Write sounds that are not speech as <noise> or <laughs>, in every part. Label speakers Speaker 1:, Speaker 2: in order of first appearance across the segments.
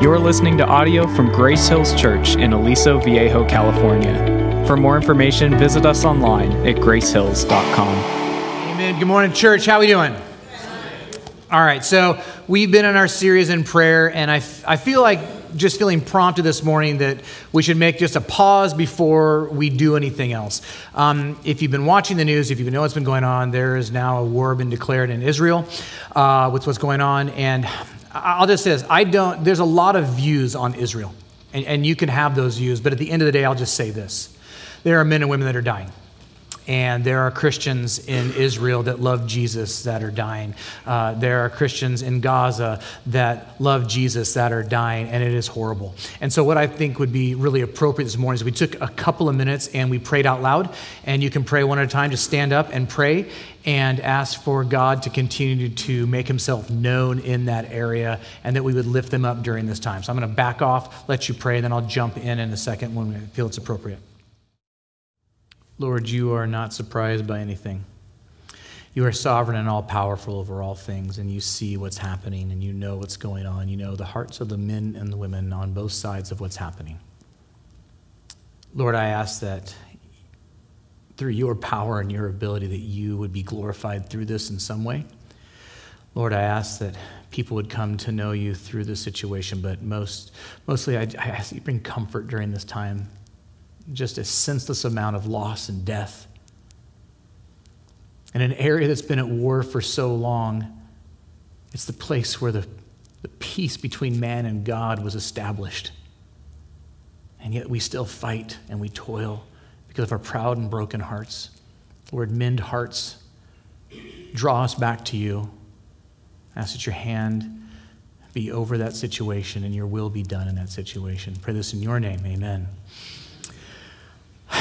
Speaker 1: You're listening to audio from Grace Hills Church in Aliso Viejo, California. For more information, visit us online at gracehills.com.
Speaker 2: Amen. Good morning, church. How are we doing? All right, so we've been in our series in prayer, and I, feel like just feeling prompted this morning that we should make just a pause before we do anything else. Um, if you've been watching the news, if you know what's been going on, there is now a war been declared in Israel uh, with what's going on, and I'll just say this: I don't. There's a lot of views on Israel, and, and you can have those views, but at the end of the day, I'll just say this: there are men and women that are dying. And there are Christians in Israel that love Jesus that are dying. Uh, there are Christians in Gaza that love Jesus that are dying, and it is horrible. And so, what I think would be really appropriate this morning is we took a couple of minutes and we prayed out loud. And you can pray one at a time, just stand up and pray and ask for God to continue to make himself known in that area and that we would lift them up during this time. So, I'm going to back off, let you pray, and then I'll jump in in a second when we feel it's appropriate. Lord, you are not surprised by anything. You are sovereign and all powerful over all things, and you see what's happening and you know what's going on. You know the hearts of the men and the women on both sides of what's happening. Lord, I ask that through your power and your ability that you would be glorified through this in some way. Lord, I ask that people would come to know you through this situation, but most, mostly I, I ask that you bring comfort during this time just a senseless amount of loss and death. In an area that's been at war for so long, it's the place where the, the peace between man and God was established. And yet we still fight and we toil because of our proud and broken hearts. Lord, mend hearts, draw us back to you. Ask that your hand be over that situation and your will be done in that situation. Pray this in your name. Amen. <sighs>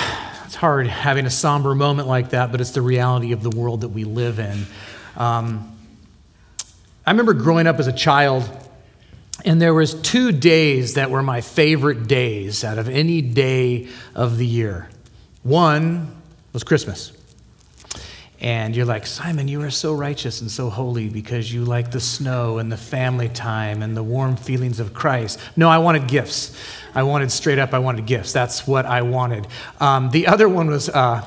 Speaker 2: It's hard having a somber moment like that, but it's the reality of the world that we live in. Um, I remember growing up as a child, and there was two days that were my favorite days out of any day of the year. One was Christmas. And you're like, Simon, you are so righteous and so holy because you like the snow and the family time and the warm feelings of Christ. No, I wanted gifts. I wanted straight up, I wanted gifts. That's what I wanted. Um, the other one was uh,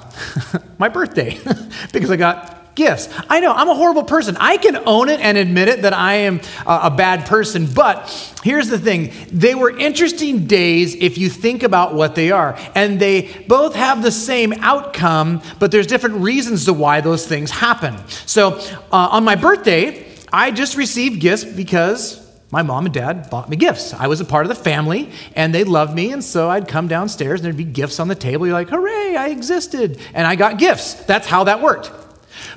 Speaker 2: <laughs> my birthday <laughs> because I got gifts. I know I'm a horrible person. I can own it and admit it that I am a bad person. But here's the thing they were interesting days if you think about what they are. And they both have the same outcome, but there's different reasons to why those things happen. So uh, on my birthday, I just received gifts because my mom and dad bought me gifts. I was a part of the family and they loved me. And so I'd come downstairs and there'd be gifts on the table. You're like, hooray, I existed. And I got gifts. That's how that worked.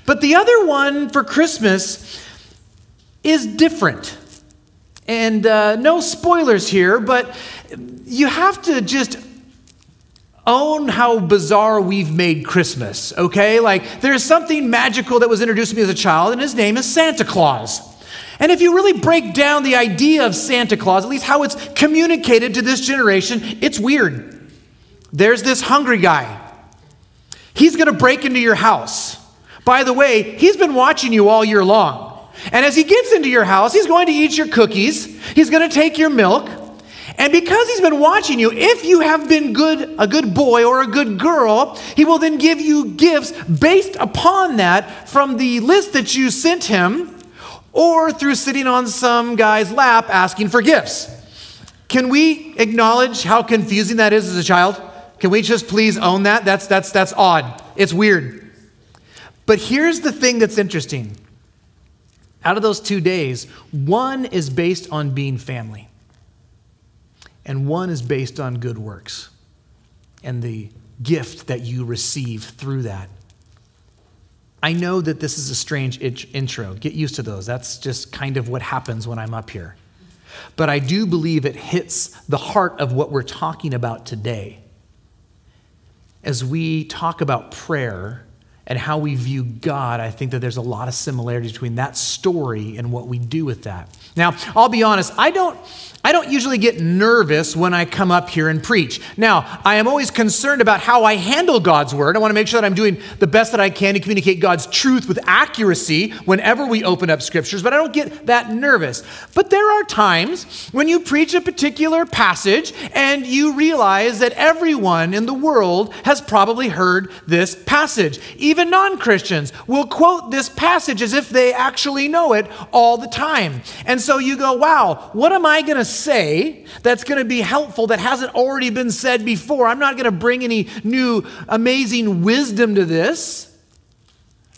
Speaker 2: But the other one for Christmas is different. And uh, no spoilers here, but you have to just own how bizarre we've made Christmas, okay? Like, there's something magical that was introduced to me as a child, and his name is Santa Claus. And if you really break down the idea of Santa Claus, at least how it's communicated to this generation, it's weird. There's this hungry guy. He's to break into your house. By the way, he's been watching you all year long. And as he gets into your house, he's going to eat your cookies, he's going to take your milk. And because he's been watching you, if you have been good, a good boy or a good girl, he will then give you gifts based upon that from the list that you sent him or through sitting on some guy's lap asking for gifts. Can we acknowledge how confusing that is as a child? Can we just please own that? That's, that's, that's odd. It's weird. But here's the thing that's interesting. Out of those two days, one is based on being family, and one is based on good works and the gift that you receive through that. I know that this is a strange intro. Get used to those. That's just kind of what happens when I'm up here. But I do believe it hits the heart of what we're talking about today. As we talk about prayer and how we view God, I think that there's a lot of similarities between that story and what we do with that. Now, I'll be honest, I don't I don't usually get nervous when I come up here and preach. Now, I am always concerned about how I handle God's word. I want to make sure that I'm doing the best that I can to communicate God's truth with accuracy whenever we open up scriptures, but I don't get that nervous. But there are times when you preach a particular passage and you realize that everyone in the world has probably heard this passage. Even non Christians will quote this passage as if they actually know it all the time. And so you go, wow, what am I going to say that's going to be helpful that hasn't already been said before. I'm not going to bring any new amazing wisdom to this.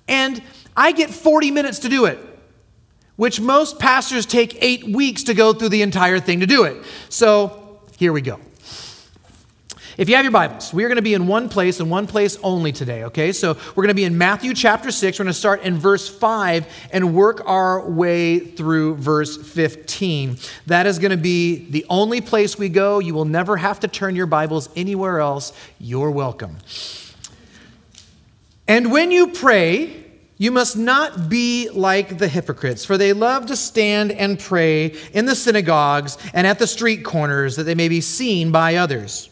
Speaker 2: And I get 40 minutes to do it, which most pastors take eight weeks to go through the entire thing to do it. So here we go. If you have your Bibles, we are going to be in one place and one place only today, okay? So we're going to be in Matthew chapter 6. We're going to start in verse 5 and work our way through verse 15. That is going to be the only place we go. You will never have to turn your Bibles anywhere else. You're welcome. And when you pray, you must not be like the hypocrites, for they love to stand and pray in the synagogues and at the street corners that they may be seen by others.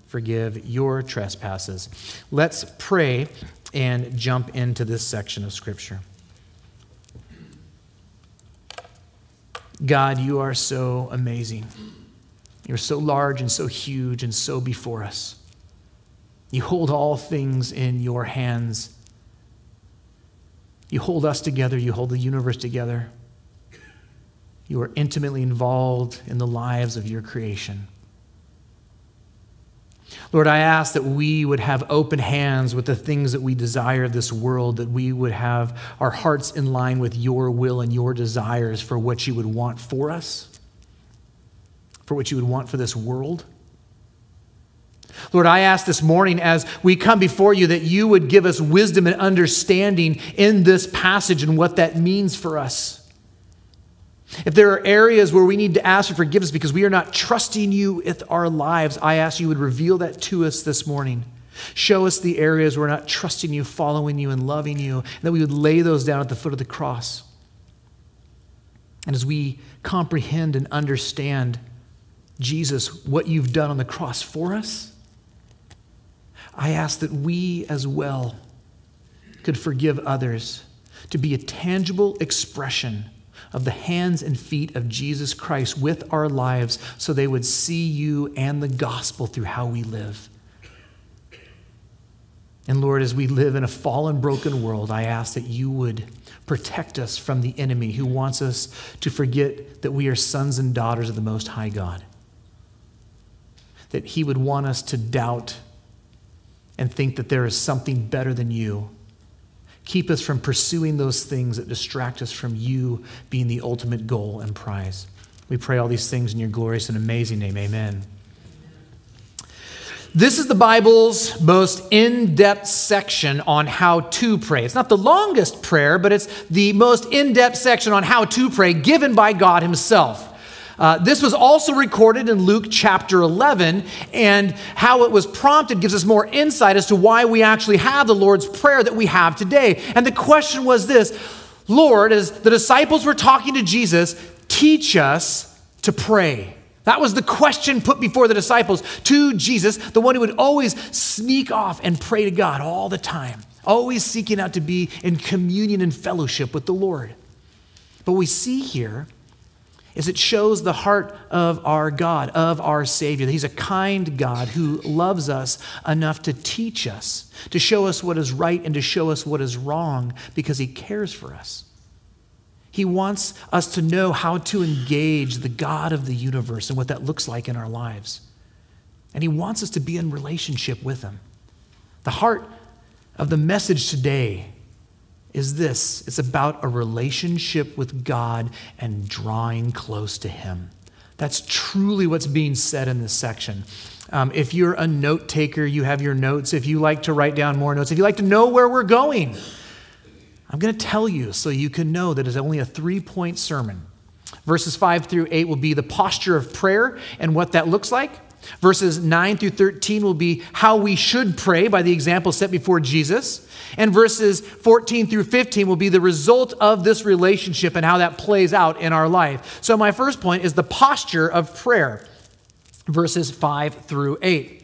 Speaker 2: forgive your trespasses. Let's pray and jump into this section of Scripture. God, you are so amazing. You're so large and so huge and so before us. You hold all things in your hands. You hold us together, you hold the universe together. You are intimately involved in the lives of your creation. Lord, I ask that we would have open hands with the things that we desire of this world, that we would have our hearts in line with your will and your desires for what you would want for us, for what you would want for this world. Lord, I ask this morning as we come before you that you would give us wisdom and understanding in this passage and what that means for us. If there are areas where we need to ask for forgiveness because we are not trusting you with our lives, I ask you would reveal that to us this morning. Show us the areas we're not trusting you, following you, and loving you, and that we would lay those down at the foot of the cross. And as we comprehend and understand, Jesus, what you've done on the cross for us, I ask that we as well could forgive others to be a tangible expression of the hands and feet of Jesus Christ with our lives so they would see you and the gospel through how we live. And Lord, as we live in a fallen, broken world, I ask that you would protect us from the enemy who wants us to forget that we are sons and daughters of the Most High God. That he would want us to doubt and think that there is something better than you Keep us from pursuing those things that distract us from you being the ultimate goal and prize. We pray all these things in your glorious and amazing name. Amen. This is the Bible's most in depth section on how to pray. It's not the longest prayer, but it's the most in depth section on how to pray given by God Himself. Uh, this was also recorded in Luke chapter 11, and how it was prompted gives us more insight as to why we actually have the Lord's Prayer that we have today. And the question was this Lord, as the disciples were talking to Jesus, teach us to pray. That was the question put before the disciples to Jesus, the one who would always sneak off and pray to God all the time, always seeking out to be in communion and fellowship with the Lord. But we see here is it shows the heart of our God, of our Savior. He's a kind God who loves us enough to teach us, to show us what is right and to show us what is wrong because He cares for us. He wants us to know how to engage the God of the universe and what that looks like in our lives. And He wants us to be in relationship with Him. The heart of the message today is this it's about a relationship with God and drawing close to Him. That's truly what's being said in this section. Um, if you're a note taker, you have your notes. If you like to write down more notes, if you like to know where we're going, I'm going to tell you so you can know that it's only a three point sermon. Verses 5 through 8 will be the posture of prayer and what that looks like. Verses 9 through 13 will be how we should pray by the example set before Jesus. And verses 14 through 15 will be the result of this relationship and how that plays out in our life. So, my first point is the posture of prayer, verses 5 through 8.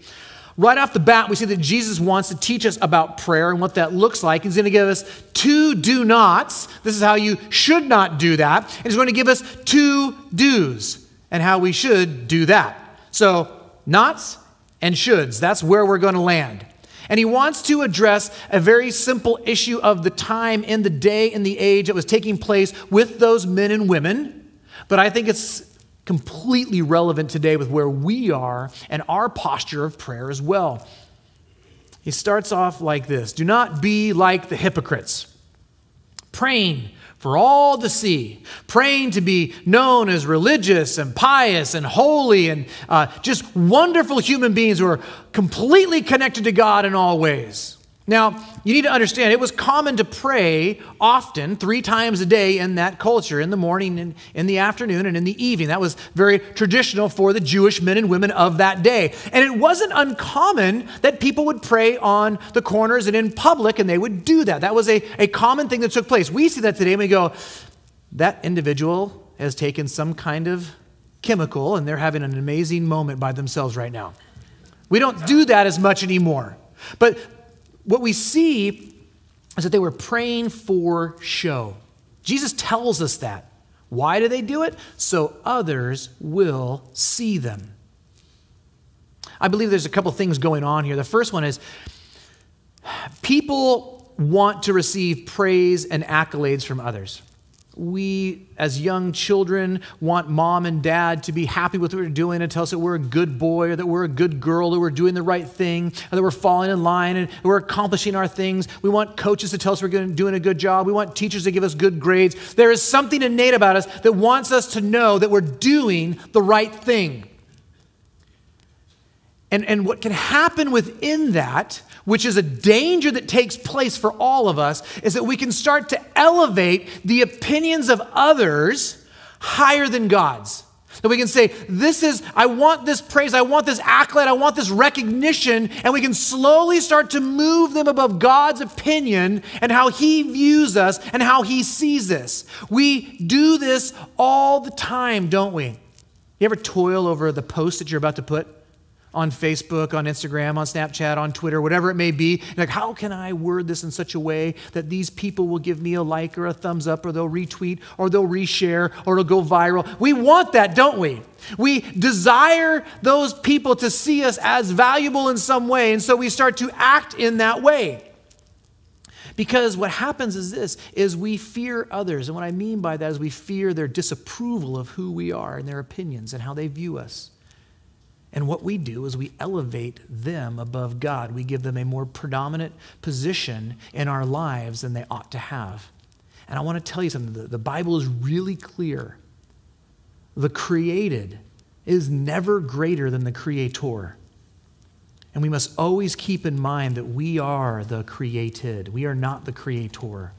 Speaker 2: Right off the bat, we see that Jesus wants to teach us about prayer and what that looks like. He's going to give us two do nots. This is how you should not do that. And he's going to give us two do's and how we should do that. So, nots and shoulds, that's where we're going to land. And he wants to address a very simple issue of the time in the day and the age that was taking place with those men and women. But I think it's completely relevant today with where we are and our posture of prayer as well. He starts off like this Do not be like the hypocrites, praying for all to see, praying to be known as religious and pious and holy and uh, just wonderful human beings who are completely connected to God in all ways. Now, you need to understand it was common to pray often, three times a day in that culture, in the morning, and in the afternoon, and in the evening. That was very traditional for the Jewish men and women of that day. And it wasn't uncommon that people would pray on the corners and in public, and they would do that. That was a, a common thing that took place. We see that today, and we go, that individual has taken some kind of chemical, and they're having an amazing moment by themselves right now. We don't do that as much anymore. But what we see is that they were praying for show. Jesus tells us that. Why do they do it? So others will see them. I believe there's a couple things going on here. The first one is people want to receive praise and accolades from others we, as young children, want mom and dad to be happy with what we're doing and tell us that we're a good boy or that we're a good girl, that we're doing the right thing, or that we're falling in line and we're accomplishing our things. We want coaches to tell us we're doing a good job. We want teachers to give us good grades. There is something innate about us that wants us to know that we're doing the right thing. And, and what can happen within that which is a danger that takes place for all of us, is that we can start to elevate the opinions of others higher than God's. That we can say, This is, I want this praise, I want this accolade, I want this recognition, and we can slowly start to move them above God's opinion and how He views us and how He sees us. We do this all the time, don't we? You ever toil over the post that you're about to put? On Facebook, on Instagram, on Snapchat, on Twitter, whatever it may be. Like, how can I word this in such a way that these people will give me a like or a thumbs up, or they'll retweet, or they'll reshare, or it'll go viral? We want that, don't we? We desire those people to see us as valuable in some way, and so we start to act in that way. Because what happens is this is we fear others. And what I mean by that is we fear their disapproval of who we are and their opinions and how they view us. And what we do is we elevate them above God. We give them a more predominant position in our lives than they ought to have. And I want to tell you something the, the Bible is really clear. The created is never greater than the creator. And we must always keep in mind that we are the created, we are not the creator.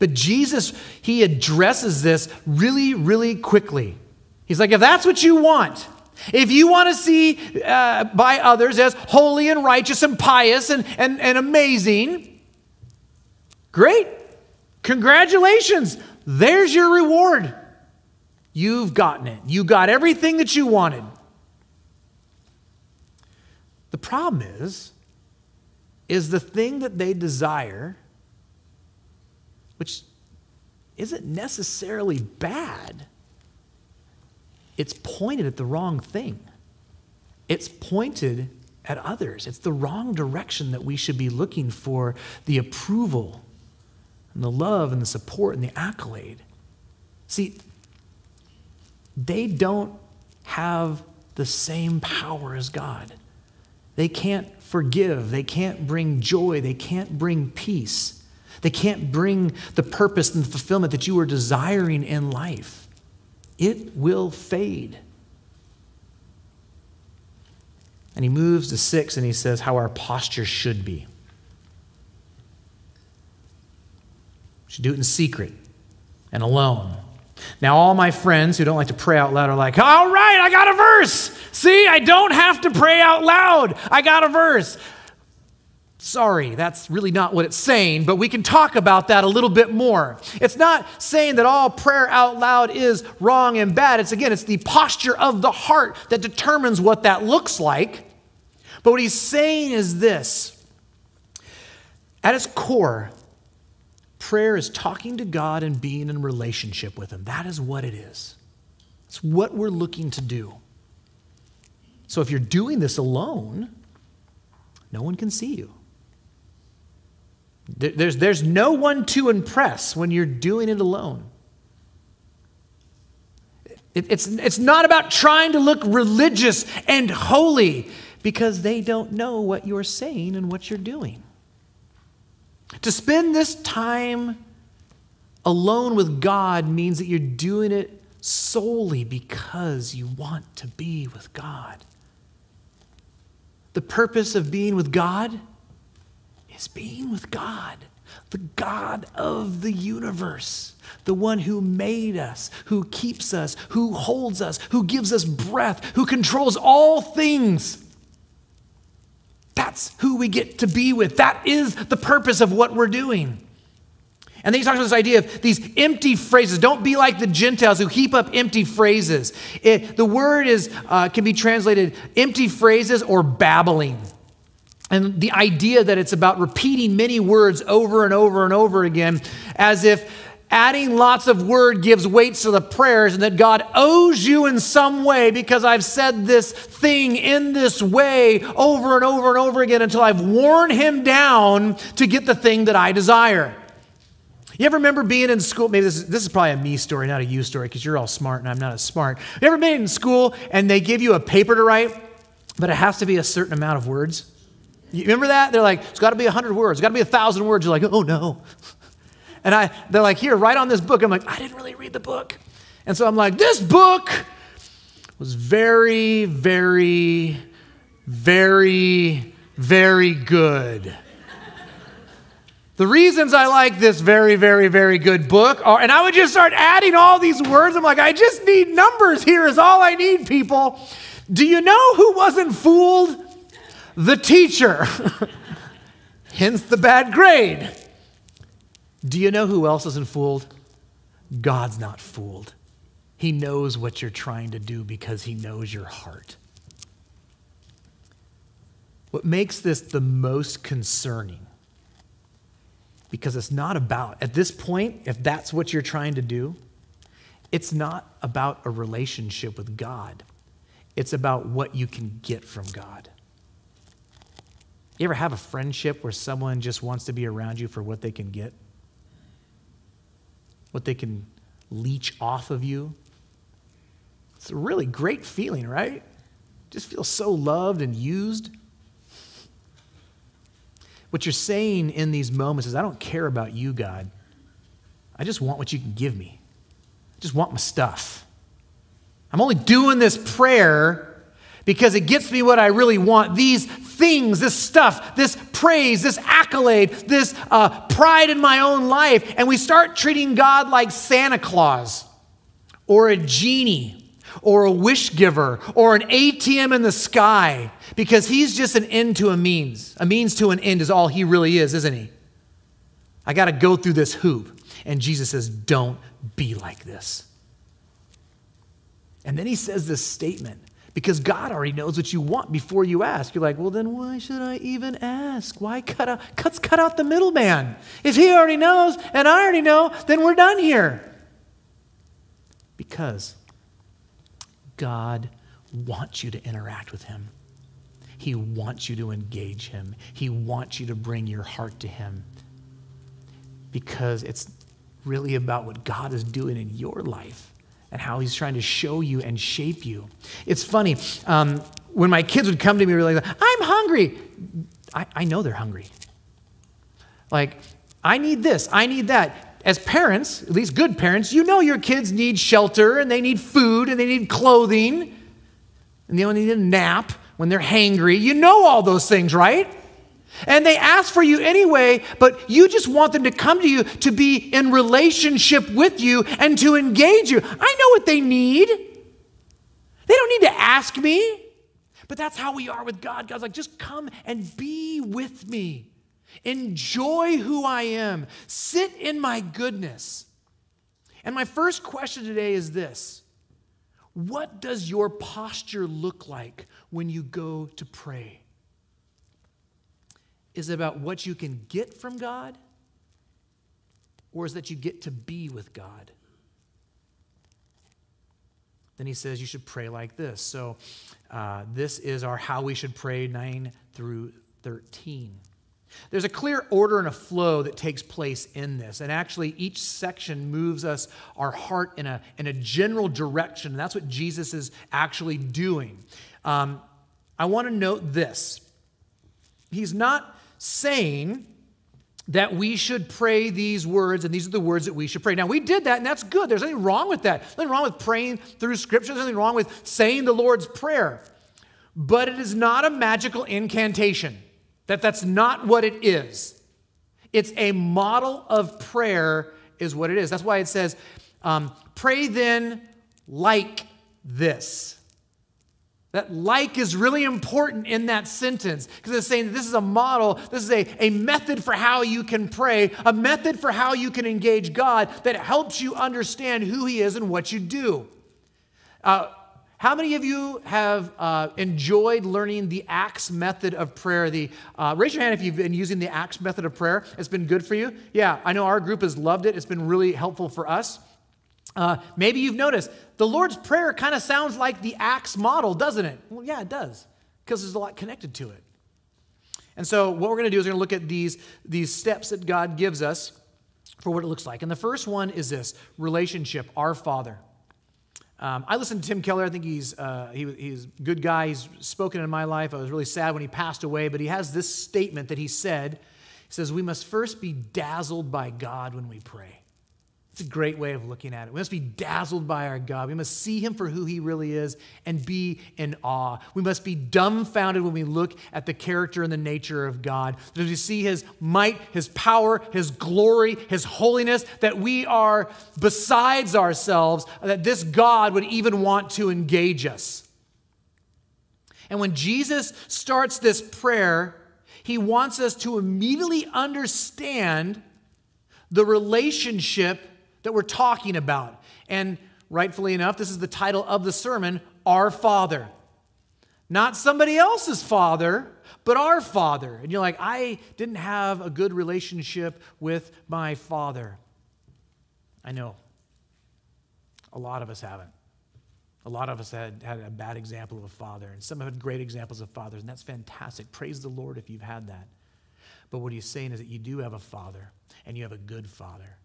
Speaker 2: But Jesus, he addresses this really, really quickly. He's like, if that's what you want, if you want to see uh, by others as holy and righteous and pious and, and, and amazing, great. Congratulations. There's your reward. You've gotten it. You got everything that you wanted. The problem is, is the thing that they desire, which isn't necessarily bad, it's pointed at the wrong thing. It's pointed at others. It's the wrong direction that we should be looking for the approval and the love and the support and the accolade. See, they don't have the same power as God. They can't forgive, they can't bring joy, they can't bring peace, they can't bring the purpose and the fulfillment that you are desiring in life. It will fade. And he moves to six and he says how our posture should be. We should do it in secret and alone. Now, all my friends who don't like to pray out loud are like, all right, I got a verse. See, I don't have to pray out loud. I got a verse. Sorry, that's really not what it's saying, but we can talk about that a little bit more. It's not saying that all prayer out loud is wrong and bad. It's again, it's the posture of the heart that determines what that looks like. But what he's saying is this at its core, prayer is talking to God and being in relationship with Him. That is what it is. It's what we're looking to do. So if you're doing this alone, no one can see you. There's, there's no one to impress when you're doing it alone. It, it's, it's not about trying to look religious and holy because they don't know what you're saying and what you're doing. To spend this time alone with God means that you're doing it solely because you want to be with God. The purpose of being with God is being with God, the God of the universe, the one who made us, who keeps us, who holds us, who gives us breath, who controls all things. That's who we get to be with. That is the purpose of what we're doing. And then he talks about this idea of these empty phrases. Don't be like the Gentiles who heap up empty phrases. It, the word is, uh, can be translated empty phrases or babbling. And the idea that it's about repeating many words over and over and over again as if adding lots of word gives weight to the prayers and that God owes you in some way because I've said this thing in this way over and over and over again until I've worn him down to get the thing that I desire. You ever remember being in school? Maybe this is, this is probably a me story, not a you story, because you're all smart and I'm not as smart. You ever been in school and they give you a paper to write, but it has to be a certain amount of words? You remember that? They're like, it's got to be 100 words, it's got to be 1,000 words. You're like, oh no. <laughs> And I, they're like, here, write on this book. I'm like, I didn't really read the book. And so I'm like, this book was very, very, very, very good. The reasons I like this very, very, very good book are, and I would just start adding all these words. I'm like, I just need numbers here, is all I need, people. Do you know who wasn't fooled? The teacher. <laughs> Hence the bad grade. Do you know who else isn't fooled? God's not fooled. He knows what you're trying to do because he knows your heart. What makes this the most concerning, because it's not about, at this point, if that's what you're trying to do, it's not about a relationship with God. It's about what you can get from God. You ever have a friendship where someone just wants to be around you for what they can get? what they can leech off of you. It's a really great feeling, right? Just feel so loved and used. What you're saying in these moments is, I don't care about you, God. I just want what you can give me. I just want my stuff. I'm only doing this prayer because it gets me what I really want. These things, this stuff, this praise, this accolade, this uh, pride in my own life. And we start treating God like Santa Claus or a genie or a wish giver or an ATM in the sky because he's just an end to a means. A means to an end is all he really is, isn't he? I got to go through this hoop. And Jesus says, Don't be like this. And then he says this statement because God already knows what you want before you ask. You're like, well, then why should I even ask? Why cut out, cuts cut out the middleman? If he already knows and I already know, then we're done here. Because God wants you to interact with Him. He wants you to engage Him. He wants you to bring your heart to Him because it's really about what God is doing in your life and how He's trying to show you and shape you. It's funny, um, when my kids would come to me, and be like, I'm hungry. I, I know they're hungry. Like, I need this, I need that as parents, at least good parents, you know your kids need shelter and they need food and they need clothing and they only need a nap when they're hangry. You know all those things, right? And they ask for you anyway, but you just want them to come to you to be in relationship with you and to engage you. I know what they need. They don't need to ask me. But that's how we are with God. God's like, just come and be with me. Enjoy who I am. Sit in my goodness. And my first question today is this What does your posture look like when you go to pray? Is about what you can get from God? Or is that you get to be with God? Then he says you should pray like this. So, uh, this is our how we should pray 9 through 13. There's a clear order and a flow that takes place in this. And actually, each section moves us, our heart, in a, in a general direction. And that's what Jesus is actually doing. Um, I want to note this He's not saying that we should pray these words, and these are the words that we should pray. Now, we did that, and that's good. There's nothing wrong with that. There's nothing wrong with praying through Scripture. There's nothing wrong with saying the Lord's Prayer. But it is not a magical incantation. That that's not what it is. It's a model of prayer, is what it is. That's why it says, um, pray then like this. That like is really important in that sentence because it's saying this is a model, this is a, a method for how you can pray, a method for how you can engage God that helps you understand who He is and what you do. Uh, how many of you have uh, enjoyed learning the ACTS method of prayer? The, uh, raise your hand if you've been using the ACTS method of prayer. It's been good for you. Yeah, I know our group has loved it. It's been really helpful for us. Uh, maybe you've noticed the Lord's Prayer kind of sounds like the ACTS model, doesn't it? Well, yeah, it does, because there's a lot connected to it. And so, what we're going to do is we're going to look at these, these steps that God gives us for what it looks like. And the first one is this relationship, our Father. Um, I listened to Tim Keller. I think he's, uh, he, he's a good guy. He's spoken in my life. I was really sad when he passed away, but he has this statement that he said. He says, We must first be dazzled by God when we pray. It's a great way of looking at it. We must be dazzled by our God. We must see him for who he really is and be in awe. We must be dumbfounded when we look at the character and the nature of God. That we see his might, his power, his glory, his holiness, that we are besides ourselves, that this God would even want to engage us. And when Jesus starts this prayer, he wants us to immediately understand the relationship that we're talking about. And rightfully enough, this is the title of the sermon Our Father. Not somebody else's father, but our father. And you're like, I didn't have a good relationship with my father. I know. A lot of us haven't. A lot of us had, had a bad example of a father, and some have had great examples of fathers, and that's fantastic. Praise the Lord if you've had that. But what he's saying is that you do have a father, and you have a good father.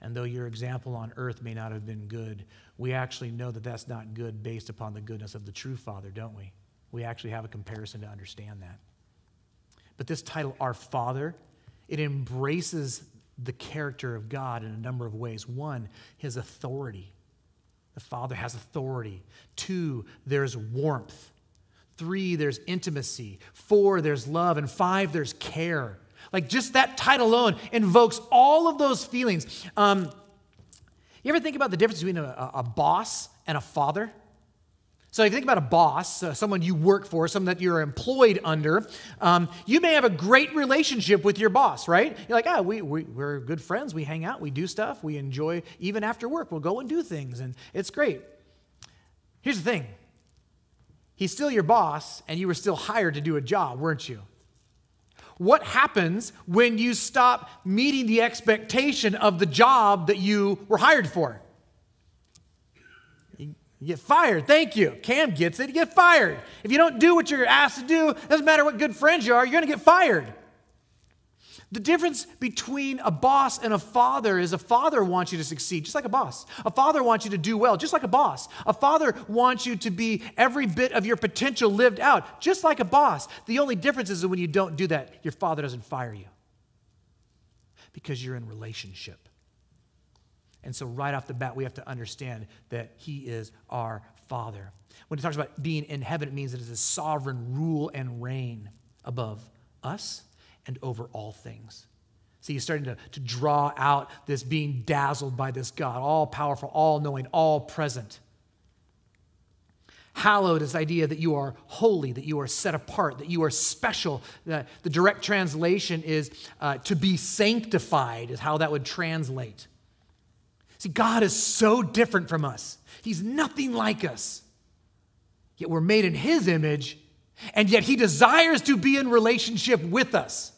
Speaker 2: And though your example on earth may not have been good, we actually know that that's not good based upon the goodness of the true Father, don't we? We actually have a comparison to understand that. But this title, Our Father, it embraces the character of God in a number of ways. One, his authority. The Father has authority. Two, there's warmth. Three, there's intimacy. Four, there's love. And five, there's care. Like just that title alone invokes all of those feelings. Um, you ever think about the difference between a, a boss and a father? So if you think about a boss, uh, someone you work for, someone that you're employed under, um, you may have a great relationship with your boss, right? You're like, ah, oh, we, we, we're good friends. We hang out. We do stuff. We enjoy, even after work, we'll go and do things, and it's great. Here's the thing. He's still your boss, and you were still hired to do a job, weren't you? What happens when you stop meeting the expectation of the job that you were hired for? You get fired. Thank you. Cam gets it. You get fired. If you don't do what you're asked to do, doesn't matter what good friends you are, you're going to get fired. The difference between a boss and a father is a father wants you to succeed, just like a boss. A father wants you to do well, just like a boss. A father wants you to be every bit of your potential lived out, just like a boss. The only difference is that when you don't do that, your father doesn't fire you because you're in relationship. And so, right off the bat, we have to understand that He is our Father. When He talks about being in heaven, it means that it's a sovereign rule and reign above us and over all things. See, he's starting to, to draw out this being dazzled by this God, all powerful, all knowing, all present. Hallowed is the idea that you are holy, that you are set apart, that you are special. The, the direct translation is uh, to be sanctified, is how that would translate. See, God is so different from us. He's nothing like us. Yet we're made in His image, and yet He desires to be in relationship with us.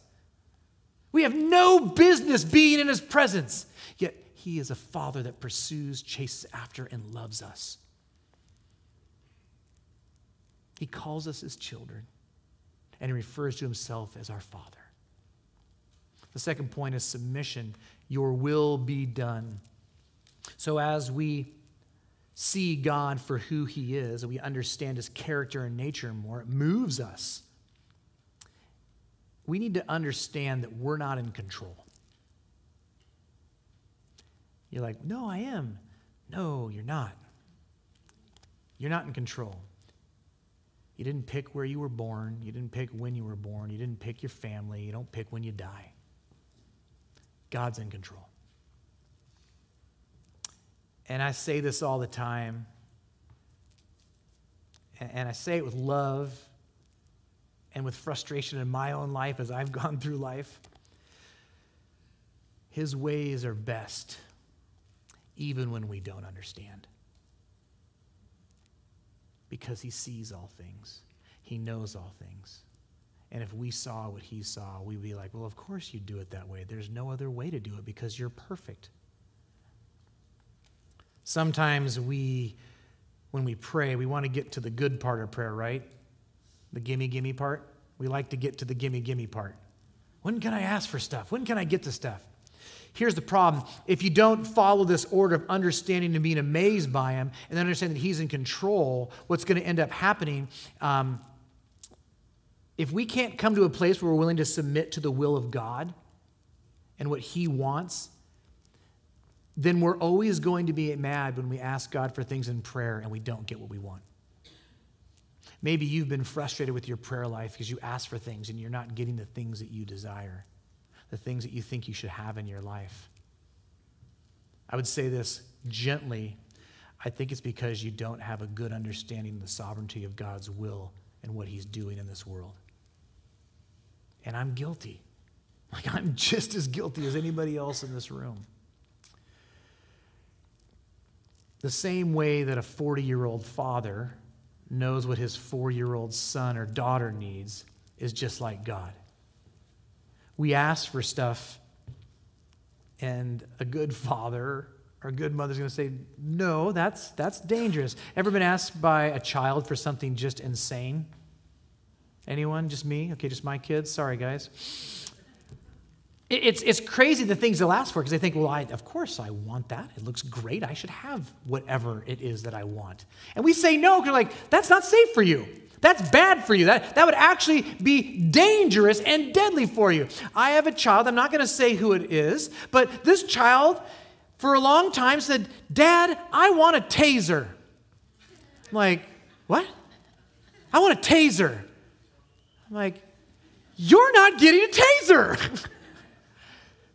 Speaker 2: We have no business being in his presence. Yet he is a father that pursues, chases after, and loves us. He calls us his children, and he refers to himself as our father. The second point is submission. Your will be done. So as we see God for who he is, and we understand his character and nature more, it moves us we need to understand that we're not in control. You're like, no, I am. No, you're not. You're not in control. You didn't pick where you were born. You didn't pick when you were born. You didn't pick your family. You don't pick when you die. God's in control. And I say this all the time. And I say it with love and with frustration in my own life as I've <laughs> gone through life. His ways are best, even when we don't understand. Because he sees all things, he knows all things. And if we saw what he saw, we'd be like, well, of course you'd do it that way. There's no other way to do it because you're perfect. Sometimes we, when we pray, we want to get to the good part of prayer, right? The gimme, gimme part. We like to get to the gimme, gimme part. When can I ask for stuff? When can I get to stuff? Here's the problem. If you don't follow this order of understanding and being amazed by Him and then understand that He's in control, what's going to end up happening, um, if we can't come to a place where we're willing to submit to the will of God and what He wants, then we're always going to be mad when we ask God for things in prayer and we don't get what we want. Maybe you've been frustrated with your prayer life because you ask for things and you're not getting the things that you desire, the things that you think you should have in your life. I would say this gently. I think it's because you don't have a good understanding of the sovereignty of God's will and what He's doing in this world. And I'm guilty. <laughs> Like, I'm just as guilty as anybody else in this room. The same way that a 40 year old father knows what his four year old son or daughter needs is just like God. We ask for stuff, and a good father or good mother is going to say, No, that's, that's dangerous. Ever been asked by a child for something just insane? Anyone? Just me? Okay, just my kids? Sorry, guys. It's, it's crazy the things they'll ask for because they think, well, I, of course I want that. It looks great. I should have whatever it is that I want. And we say no because, like, that's not safe for you. That's bad for you. That, that would actually be dangerous and deadly for you. I have a child, I'm not going to say who it is, but this child for a long time said, Dad, I want a taser. I'm like, what? I want a taser. I'm like, you're not getting a taser. <laughs>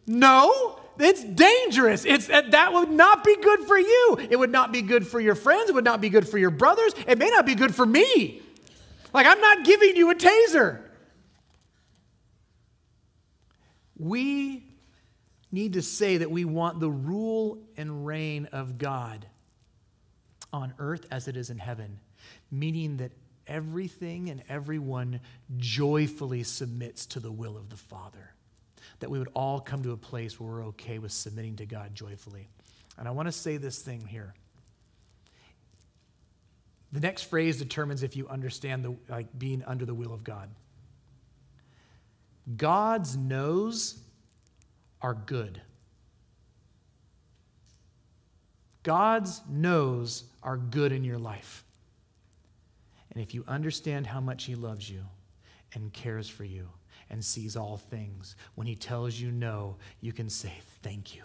Speaker 2: No, it's dangerous. It's, uh, that would not be good for you. It would not be good for your friends. It would not be good for your brothers. It may not be good for me. Like, I'm not giving you a taser. We need to say that we want the rule and reign of God on earth as it is in heaven, meaning that everything and everyone joyfully submits to the will of the Father that we would all come to a place where we're okay with submitting to God joyfully. And I want to say this thing here. The next phrase determines if you understand the, like being under the will of God. God's no's are good. God's no's are good in your life. And if you understand how much He loves you and cares for you and sees all things, when He tells you no, you can say, Thank you.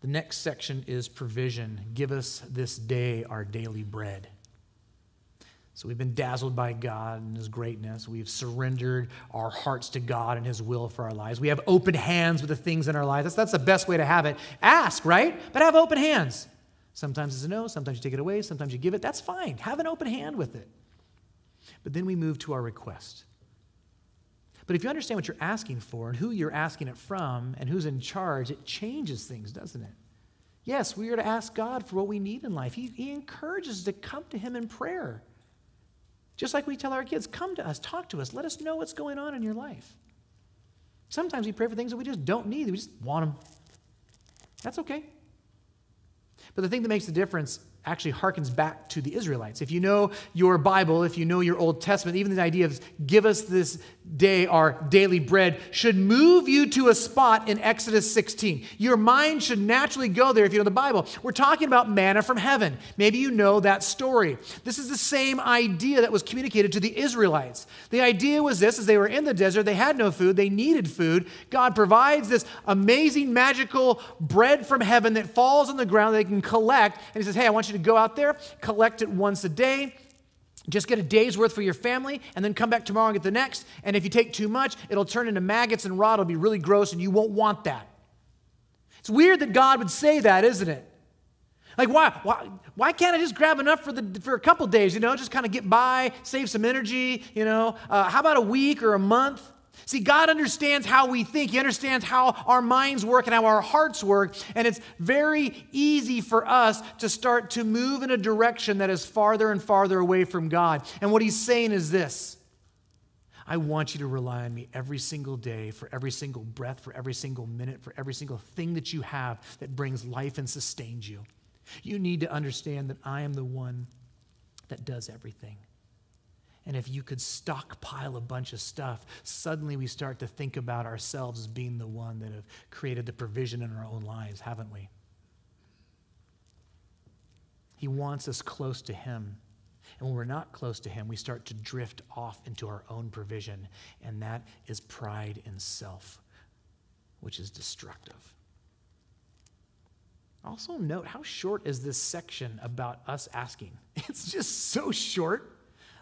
Speaker 2: The next section is provision. Give us this day our daily bread. So we've been dazzled by God and His greatness. We've surrendered our hearts to God and His will for our lives. We have open hands with the things in our lives. That's, that's the best way to have it. Ask, right? But have open hands. Sometimes it's a no, sometimes you take it away, sometimes you give it. That's fine. Have an open hand with it. But then we move to our request. But if you understand what you're asking for and who you're asking it from and who's in charge, it changes things, doesn't it? Yes, we are to ask God for what we need in life. He, he encourages us to come to Him in prayer. Just like we tell our kids, come to us, talk to us, let us know what's going on in your life. Sometimes we pray for things that we just don't need, we just want them. That's okay. But the thing that makes the difference actually harkens back to the Israelites. If you know your Bible, if you know your Old Testament, even the idea of give us this day our daily bread should move you to a spot in Exodus 16. Your mind should naturally go there if you know the Bible. We're talking about manna from heaven. Maybe you know that story. This is the same idea that was communicated to the Israelites. The idea was this as they were in the desert, they had no food, they needed food. God provides this amazing magical bread from heaven that falls on the ground that they can collect and he says, "Hey, I want you to go out there, collect it once a day." Just get a day's worth for your family and then come back tomorrow and get the next. And if you take too much, it'll turn into maggots and rot. It'll be really gross and you won't want that. It's weird that God would say that, isn't it? Like, why, why, why can't I just grab enough for, the, for a couple days, you know, just kind of get by, save some energy, you know? Uh, how about a week or a month? See, God understands how we think. He understands how our minds work and how our hearts work. And it's very easy for us to start to move in a direction that is farther and farther away from God. And what He's saying is this I want you to rely on me every single day, for every single breath, for every single minute, for every single thing that you have that brings life and sustains you. You need to understand that I am the one that does everything. And if you could stockpile a bunch of stuff, suddenly we start to think about ourselves as being the one that have created the provision in our own lives, haven't we? He wants us close to Him. And when we're not close to Him, we start to drift off into our own provision. And that is pride in self, which is destructive. Also, note how short is this section about us asking? <laughs> It's just so short.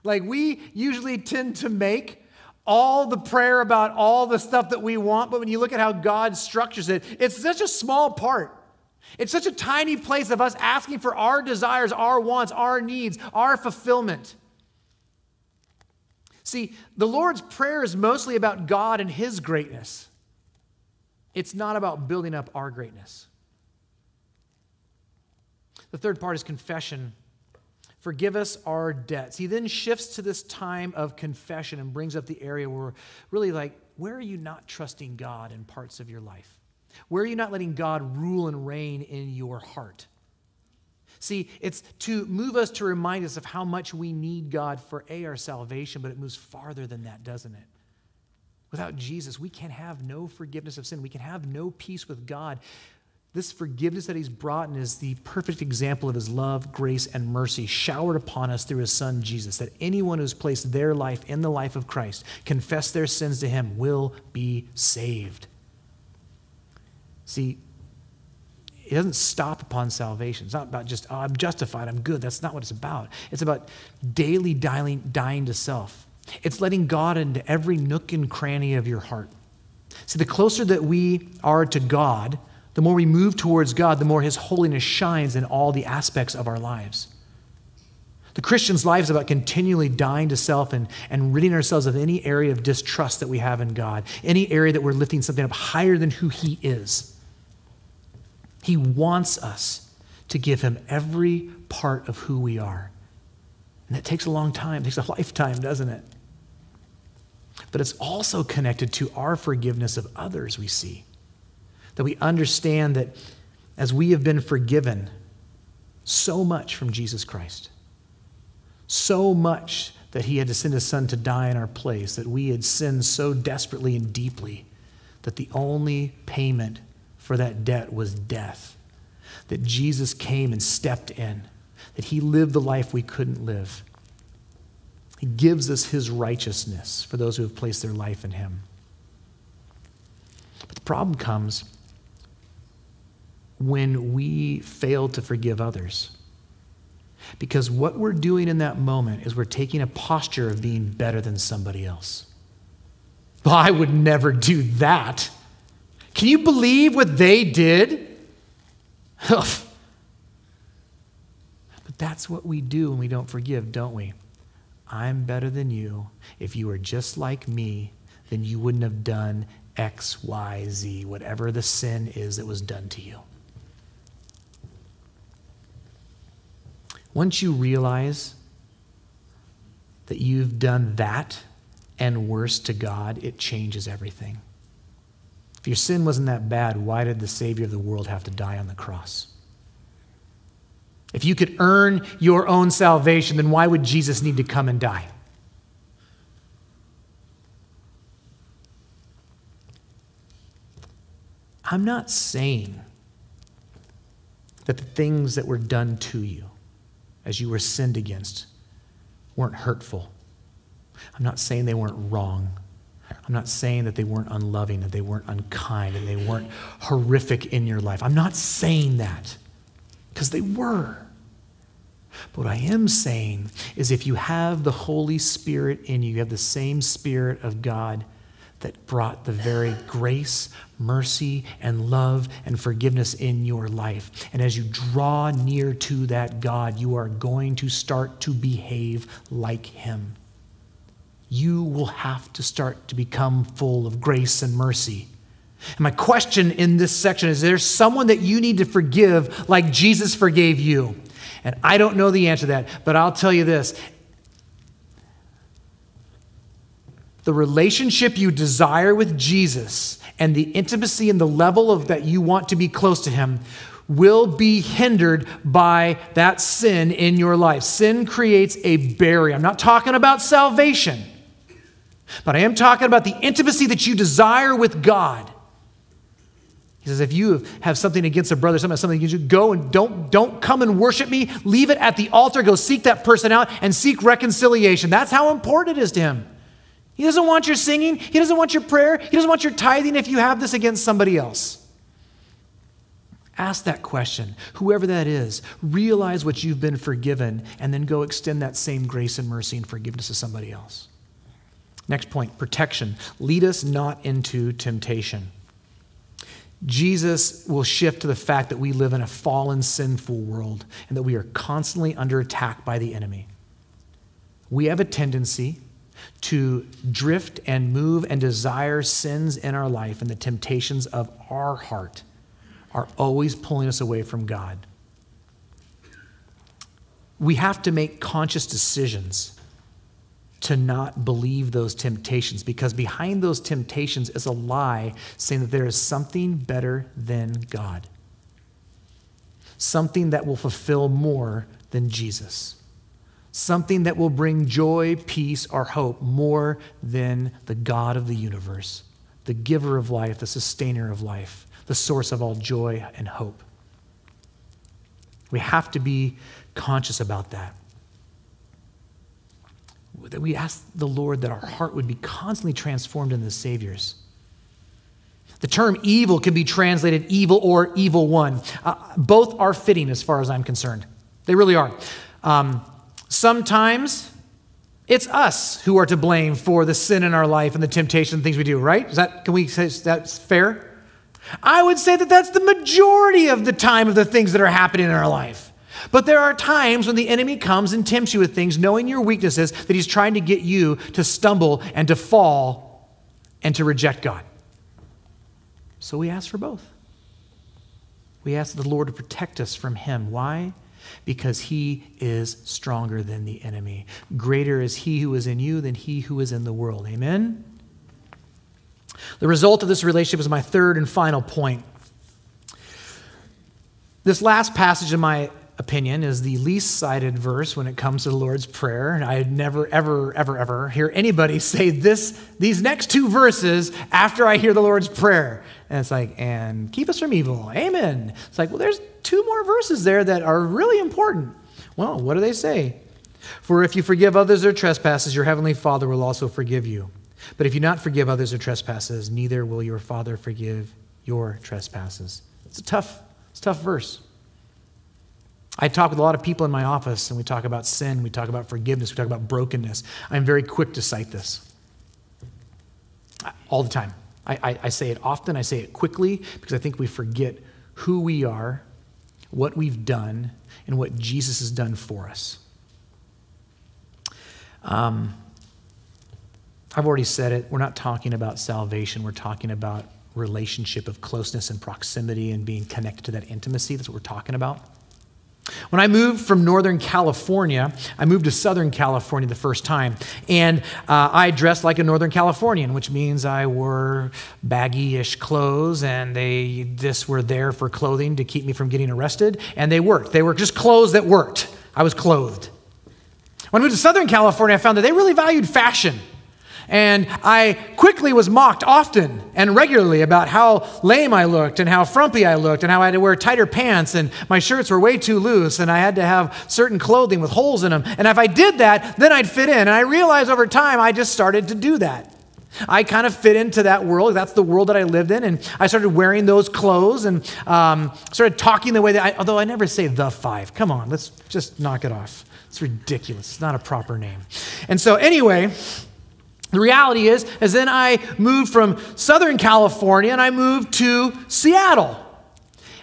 Speaker 2: Like we usually tend to make all the prayer about all the stuff that we want, but when you look at how God structures it, it's such a small part. It's such a tiny place of us asking for our desires, our wants, our needs, our fulfillment. See, the Lord's Prayer is mostly about God and His greatness. It's not about building up our greatness. The third part is confession Forgive us our debts. He then shifts to this time of confession and brings up the area where really like, where are you not trusting God in parts of your life? Where are you not letting God rule and reign in your heart? See, it's to move us to remind us of how much we need God for A, our salvation, but it moves farther than that, doesn't it? Without Jesus, we can have no forgiveness of sin. We can have no peace with God. This forgiveness that he's brought in is the perfect example of his love, grace, and mercy showered upon us through his son Jesus, that anyone who's placed their life in the life of Christ, confess their sins to him, will be saved. See, it doesn't stop upon salvation. It's not about just, oh, I'm justified, I'm good. That's not what it's about. It's about daily dying, dying to self. It's letting God into every nook and cranny of your heart. See, the closer that we are to God, the more we move towards God, the more His holiness shines in all the aspects of our lives. The Christian's life is about continually dying to self and, and ridding ourselves of any area of distrust that we have in God, any area that we're lifting something up higher than who He is. He wants us to give Him every part of who we are. And that takes a long time, it takes a <laughs> lifetime, doesn't it? But it's also connected to our forgiveness of others we see that we understand that as we have been forgiven, so much from Jesus Christ. So much that he had to send his son to die in our place, that we had sinned so desperately and deeply that the only payment for that debt was death. That Jesus came and stepped in, that he lived the life we couldn't live. He gives us his righteousness for those who have placed their life in him. But the problem comes when we fail to forgive others. Because what we're doing in that moment is we're taking a posture of being better than somebody else. Well, I would never do that. Can you believe what they did? <laughs> but that's what we do when we don't forgive, don't we? I'm better than you. If you were just like me, then you wouldn't have done X, Y, Z, whatever the sin is that was done to you. Once you realize that you've done that and worse to God, it changes everything. If your sin wasn't that bad, why did the Savior of the world have to die on the cross? If you could earn your own salvation, then why would Jesus need to come and die? I'm not saying that the things that were done to you as you were sinned against weren't hurtful. I'm not saying they weren't wrong. I'm not saying that they weren't unloving, that they weren't unkind, and they weren't horrific in your life. I'm not saying that because they were. But what I am saying is if you have the Holy Spirit in you, you have the same Spirit of God that brought the very grace, mercy, and love and forgiveness in your life. And as you draw near to that God, you are going to start to behave like Him. You will have to start to become full of grace and mercy. And my question in this section is there someone that you need to forgive like Jesus forgave you? And I don't know the answer to that, but I'll tell you this the relationship you desire with Jesus and the intimacy and the level of that you want to be close to him will be hindered by that sin in your life. Sin creates a barrier. I'm not talking about salvation, but I am talking about the intimacy that you desire with God. He says, if you have something against a brother, something against you, go and don't, don't come and worship me. Leave it at the altar. Go seek that person out and seek reconciliation. That's how important it is to him. He doesn't want your singing. He doesn't want your prayer. He doesn't want your tithing if you have this against somebody else. Ask that question, whoever that is. Realize what you've been forgiven, and then go extend that same grace and mercy and forgiveness to somebody else. Next point protection. Lead us not into temptation. Jesus will shift to the fact that we live in a fallen, sinful world and that we are constantly under attack by the enemy. We have a tendency to drift and move and desire sins in our life, and the temptations of our heart are always pulling us away from God. We have to make conscious decisions to not believe those temptations because behind those temptations is a lie saying that there is something better than God, something that will fulfill more than Jesus something that will bring joy, peace, or hope more than the God of the universe, the giver of life, the sustainer of life, the source of all joy and hope. We have to be conscious about that. That we ask the Lord that our heart would be constantly transformed in the Savior's. The term evil can be translated evil or evil one. Uh, both are fitting as far as I'm concerned. They really are. Um, Sometimes it's us who are to blame for the sin in our life and the temptation and things we do, right? Is that, can we say that's fair? I would say that that's the majority of the time of the things that are happening in our life. But there are times when the enemy comes and tempts you with things, knowing your weaknesses, that he's trying to get you to stumble and to fall and to reject God. So we ask for both. We ask the Lord to protect us from him. Why? Because he is stronger than the enemy. Greater is he who is in you than he who is in the world. Amen? The result of this relationship is my third and final point. This last passage in my opinion, is the least cited verse when it comes to the Lord's Prayer. And I never, ever, ever, ever hear anybody <laughs> say this, these next two verses after I hear the Lord's Prayer. And it's like, and keep us from evil. Amen. It's like, well, there's two more verses there that are really important. Well, what do they say? For if you forgive others their trespasses, your heavenly Father will also forgive you. But if you not forgive others their trespasses, neither will your Father forgive your trespasses. It's a tough, it's a tough verse. I talk with a lot of people in my office, and we talk about sin, we talk about forgiveness, we talk about brokenness. I'm very quick to cite this all the time. I, I, I say it often, I say it quickly, because I think we forget who we are, what we've done, and what Jesus has done for us. Um, I've already said it. We're not talking about salvation. We're talking about relationship of closeness and proximity and being connected to that intimacy. That's what we're talking about. When I moved from Northern California, I moved to Southern California the first time, and uh, I dressed like a Northern Californian, which means I wore baggy-ish clothes, and they just were there for clothing to keep me from getting arrested, and they worked. They were just clothes that worked. I was clothed. When I moved to Southern California, I found that they really valued fashion. And I quickly was mocked often and regularly about how lame I looked and how frumpy I looked and how I had to wear tighter pants and my shirts were way too loose and I had to have certain clothing with holes in them. And if I did that, then I'd fit in. And I realized over time I just started to do that. I kind of fit into that world. That's the world that I lived in. And I started wearing those clothes and um, started talking the way that I, although I never say the five. Come on, let's just knock it off. It's ridiculous. It's not a proper name. And so, anyway, the reality is, is then I moved from Southern California and I moved to Seattle.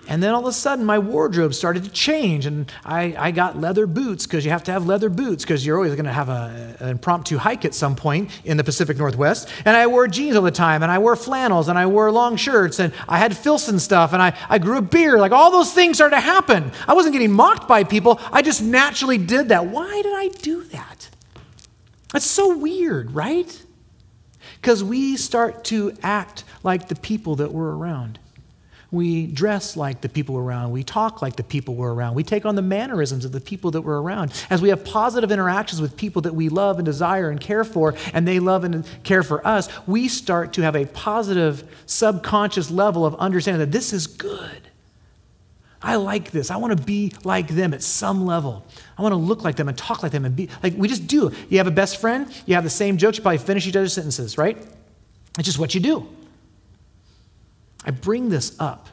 Speaker 2: And then all of a sudden, my wardrobe started to change, and I, I got leather boots because you have to have leather boots because you're always going to have a, an impromptu hike at some point in the Pacific Northwest. And I wore jeans all the time, and I wore flannels, and I wore long shirts, and I had Filson stuff, and I, I grew a beard. Like all those things started to happen. I wasn't getting mocked by people, I just naturally did that. Why did I do that? That's so weird, right? Because we start to act like the people that we're around. We dress like the people around. We talk like the people we're around. We take on the mannerisms of the people that we're around. As we have positive interactions with people that we love and desire and care for, and they love and care for us, we start to have a positive subconscious level of understanding that this is good. I like this. I want to be like them at some level. I want to look like them and talk like them and be like we just do. You have a best friend, you have the same jokes, you probably finish each other's sentences, right? It's just what you do. I bring this up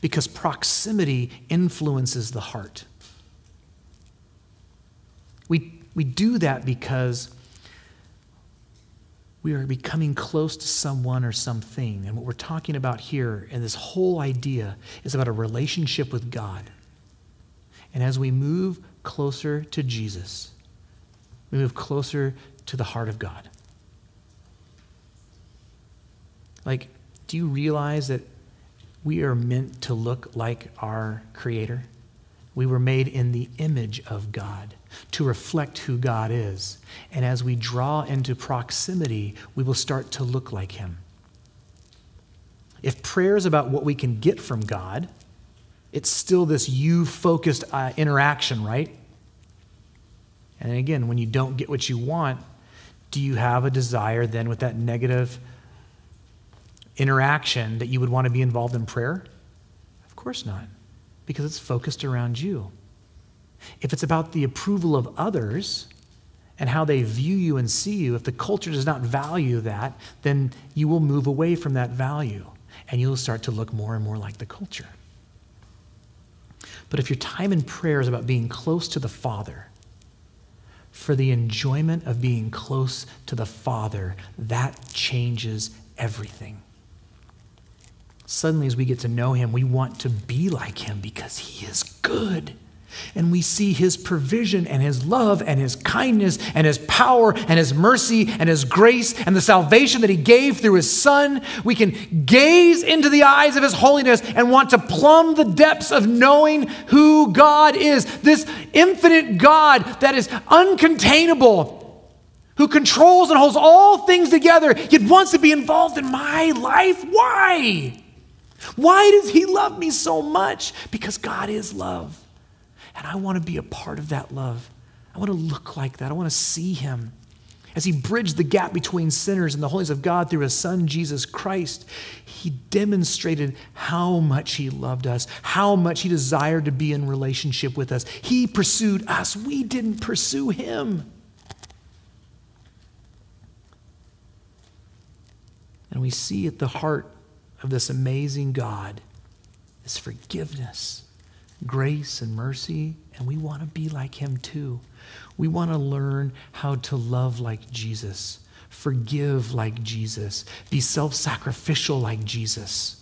Speaker 2: because proximity influences the heart. We, we do that because we are becoming close to someone or something. And what we're talking about here, and this whole idea, is about a relationship with God. And as we move closer to Jesus, we move closer to the heart of God. Like, do you realize that we are meant to look like our Creator? We were made in the image of God to reflect who God is. And as we draw into proximity, we will start to look like Him. If prayer is about what we can get from God, it's still this you focused uh, interaction, right? And again, when you don't get what you want, do you have a desire then with that negative interaction that you would want to be involved in prayer? Of course not, because it's focused around you. If it's about the approval of others and how they view you and see you, if the culture does not value that, then you will move away from that value and you'll start to look more and more like the culture. But if your time in prayer is about being close to the Father, for the enjoyment of being close to the Father, that changes everything. Suddenly, as we get to know Him, we want to be like Him because He is good and we see his provision and his love and his kindness and his power and his mercy and his grace and the salvation that he gave through his son, we can gaze into the eyes of his holiness and want to plumb the depths of knowing who God is. This infinite God that is uncontainable. Who controls and holds all things together, yet wants to be involved in my life? Why? Why does he love me so much? Because God is love. And I want to be a part of that love. I want to look like that. I want to see him. As he bridged the gap between sinners and the holiness of God through his son, Jesus Christ, he demonstrated how much he loved us, how much he desired to be in relationship with us. He pursued us, we didn't pursue him. And we see at the heart of this amazing God is forgiveness, grace, and mercy, and we want to be like him too. We want to learn how to love like Jesus, forgive like Jesus, be self sacrificial like Jesus.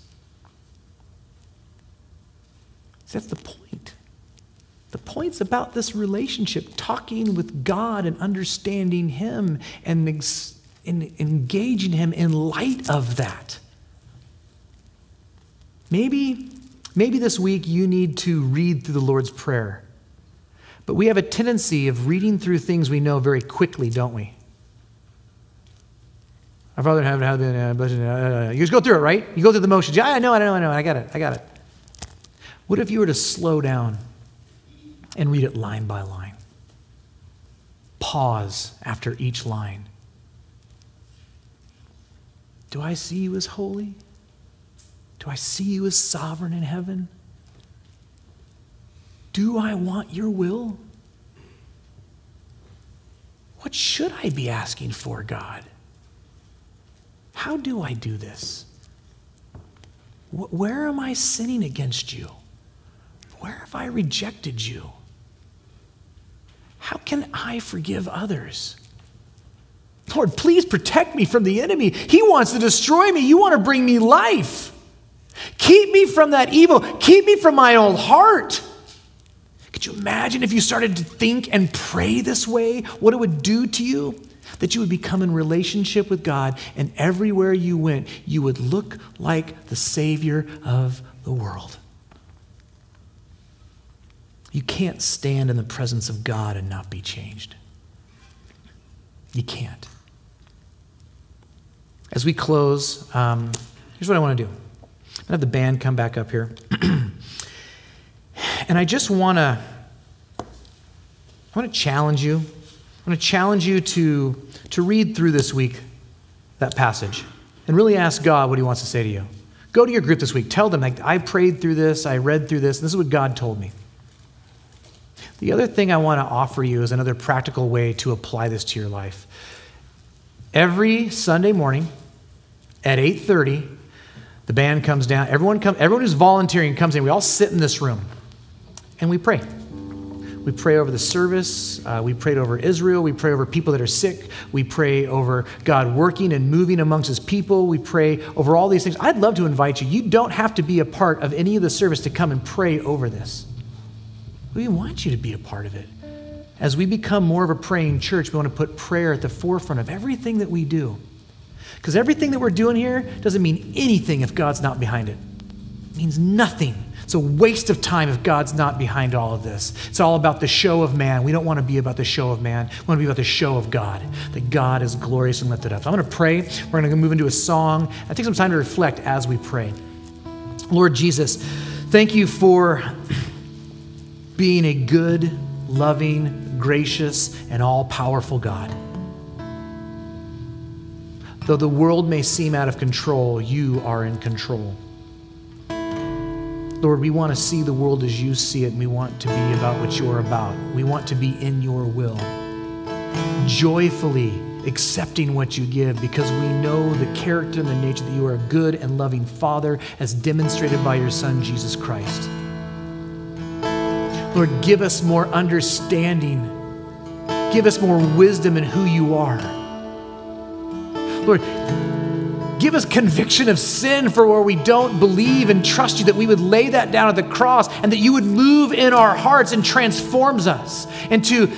Speaker 2: that's the point. The point's about this relationship, talking with God and understanding Him and, and engaging Him in light of that. Maybe, maybe this week you need to read through the Lord's Prayer but we have a tendency of reading through things we know very quickly, don't we? Our Father in heaven, how been, you just go through it, right? You go through the motions. Yeah, I know, I know, I know, I got it, I got it. What if you were to slow down and read it line by line? Pause after each line. Do I see you as holy? Do I see you as sovereign in heaven? Do I want your will? What should I be asking for, God? How do I do this? Where am I sinning against you? Where have I rejected you? How can I forgive others? Lord, please protect me from the enemy. He wants to destroy me. You want to bring me life. Keep me from that evil. Keep me from my old heart. Could you imagine if you started to think and pray this way, what it would do to you? That you would become in relationship with God, and everywhere you went, you would look like the Savior of the world. You can't stand in the presence of God and not be changed. You can't. As we close, um, here's what I want to do. I'm going to have the band come back up here. <clears throat> And I just want to I want to challenge you. I want to challenge you to, to read through this week that passage and really ask God what He wants to say to you. Go to your group this week. Tell them, like, I prayed through this, I read through this, and this is what God told me. The other thing I want to offer you is another practical way to apply this to your life. Every Sunday morning at 8:30, the band comes down. Everyone come, everyone who's volunteering comes in. We all sit in this room and we pray. We pray over the service. Uh, we prayed over Israel. We pray over people that are sick. We pray over God working and moving amongst his people. We pray over all these things. I'd love to invite you. You don't have to be a part of any of the service to come and pray over this. We want you to be a part of it. As we become more of a praying church, we want to put prayer at the forefront of everything that we do. Because everything that we're doing here doesn't mean anything if God's not behind it. It means nothing it's a waste of time if God's not behind all of this. It's all about the show of man. We don't want to be about the show of man. We want to be about the show of God, that God is glorious and lifted up. So I'm going to pray. We're going to move into a song. I take some time to reflect as we pray. Lord Jesus, thank you for <clears throat> being a good, loving, gracious, and all powerful God. Though the world may seem out of control, you are in control. Lord, we want to see the world as you see it, and we want to be about what you're about. We want to be in your will, joyfully accepting what you give because we know the character and the nature that you are a good and loving Father, as demonstrated by your Son, Jesus Christ. Lord, give us more understanding, give us more wisdom in who you are. Lord, Give us conviction of sin for where we don't believe and trust you, that we would lay that down at the cross and that you would move in our hearts and transforms us into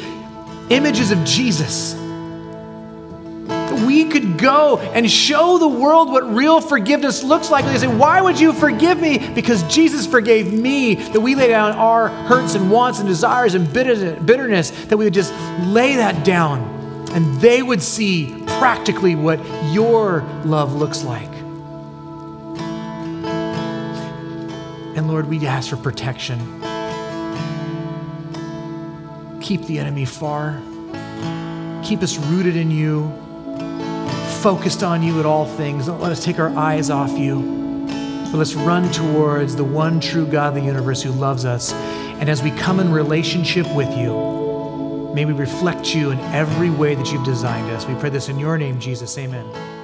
Speaker 2: images of Jesus. We could go and show the world what real forgiveness looks like. They say, Why would you forgive me? Because Jesus forgave me. That we lay down our hurts and wants and desires and bitterness, that we would just lay that down and they would see practically what your love looks like. And Lord, we ask for protection. keep the enemy far. Keep us rooted in you, focused on you at all things. Don't let us take our eyes off you. But let's run towards the one true God of the universe who loves us. And as we come in relationship with you, may we reflect you in every way that you've designed us. We pray this in your name, Jesus. Amen.